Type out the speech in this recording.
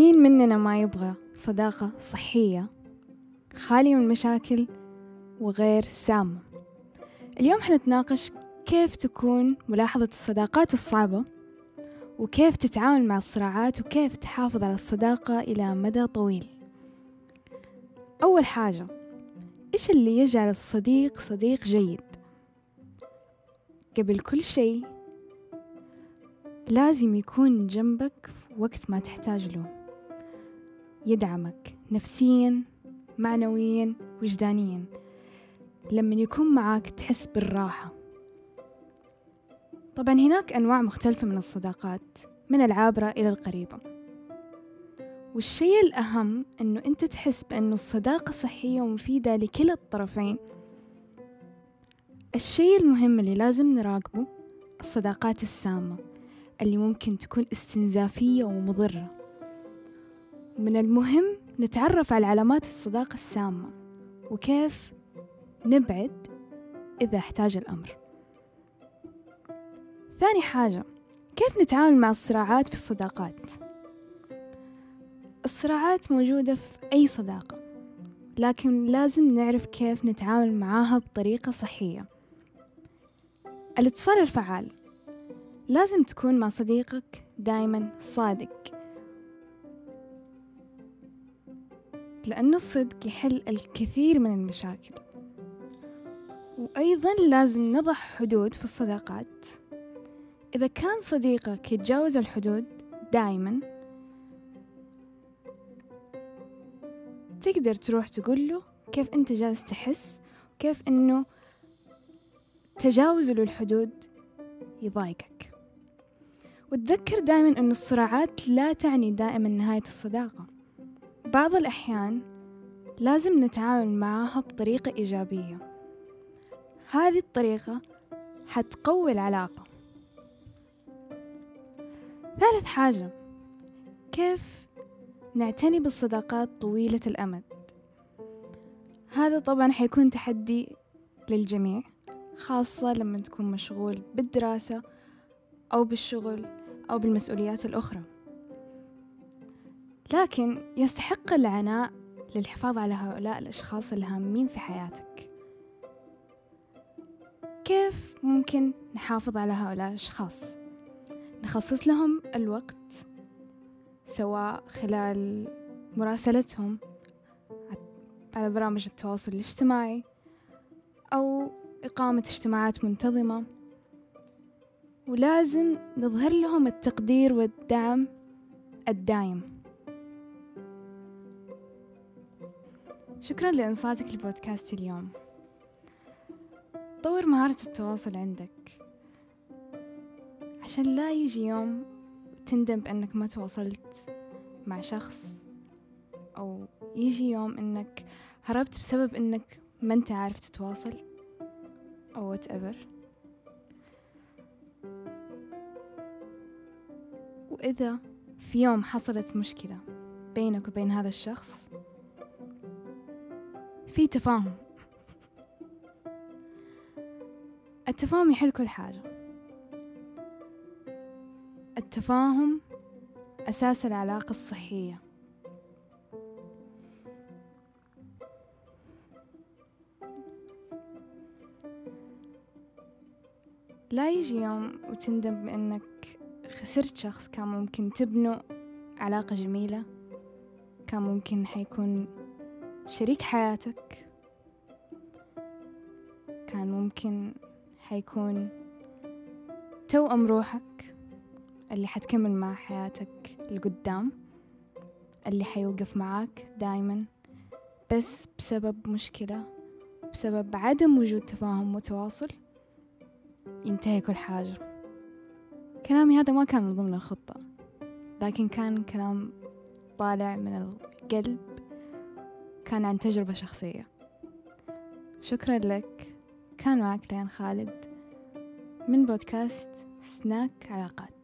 مين مننا ما يبغى صداقة صحية خالية من المشاكل وغير سامة؟ اليوم حنتناقش كيف تكون ملاحظة الصداقات الصعبة وكيف تتعامل مع الصراعات وكيف تحافظ على الصداقة إلى مدى طويل. أول حاجة إيش اللي يجعل الصديق صديق جيد؟ قبل كل شيء لازم يكون جنبك وقت ما تحتاج له. يدعمك نفسيا معنويا وجدانيا. لما يكون معاك تحس بالراحة. طبعا هناك أنواع مختلفة من الصداقات من العابرة إلى القريبة. والشيء الأهم أنه أنت تحس بأنه الصداقة صحية ومفيدة لكلا الطرفين. الشيء المهم اللي لازم نراقبه الصداقات السامة اللي ممكن تكون استنزافية ومضرة. من المهم نتعرف على علامات الصداقة السامة وكيف نبعد إذا احتاج الأمر. ثاني حاجة كيف نتعامل مع الصراعات في الصداقات؟ الصراعات موجودة في أي صداقة لكن لازم نعرف كيف نتعامل معاها بطريقة صحية. الاتصال الفعال لازم تكون مع صديقك دايما صادق. لأنه الصدق يحل الكثير من المشاكل. وأيضا لازم نضع حدود في الصداقات. إذا كان صديقك يتجاوز الحدود دايما تقدر تروح تقول له كيف أنت جالس تحس وكيف أنه تجاوزه للحدود يضايقك. وتذكر دائما أن الصراعات لا تعني دائما نهاية الصداقة. بعض الأحيان لازم نتعامل معاها بطريقة إيجابية. هذه الطريقة حتقوي العلاقة. ثالث حاجة كيف نعتني بالصداقات طويلة الأمد؟ هذا طبعا حيكون تحدي للجميع خاصة لما تكون مشغول بالدراسة أو بالشغل أو بالمسؤوليات الأخرى. لكن يستحق العناء للحفاظ على هؤلاء الأشخاص الهامين في حياتك. كيف ممكن نحافظ على هؤلاء الأشخاص؟ نخصص لهم الوقت سواء خلال مراسلتهم على برامج التواصل الاجتماعي أو إقامة اجتماعات منتظمة. ولازم نظهر لهم التقدير والدعم الدايم. شكرا لإنصاتك لبودكاست اليوم. طور مهارة التواصل عندك. عشان لا يجي يوم تندم بأنك ما تواصلت مع شخص أو يجي يوم أنك هربت بسبب أنك ما أنت عارف تتواصل أو whatever. وإذا في يوم حصلت مشكلة بينك وبين هذا الشخص في تفاهم. التفاهم يحل كل حاجة. التفاهم أساس العلاقة الصحية. لا يجي يوم وتندم بأنك خسرت شخص كان ممكن تبنوا علاقة جميلة كان ممكن حيكون شريك حياتك. كان ممكن حيكون توأم روحك اللي حتكمل مع حياتك لقدام اللي حيوقف معاك دايما بس بسبب مشكلة بسبب عدم وجود تفاهم وتواصل ينتهي كل حاجة. كلامي هذا ما كان من ضمن الخطة لكن كان كلام طالع من القلب كان عن تجربة شخصية. شكرا لك. كان معك لين خالد. من بودكاست سناك علاقات.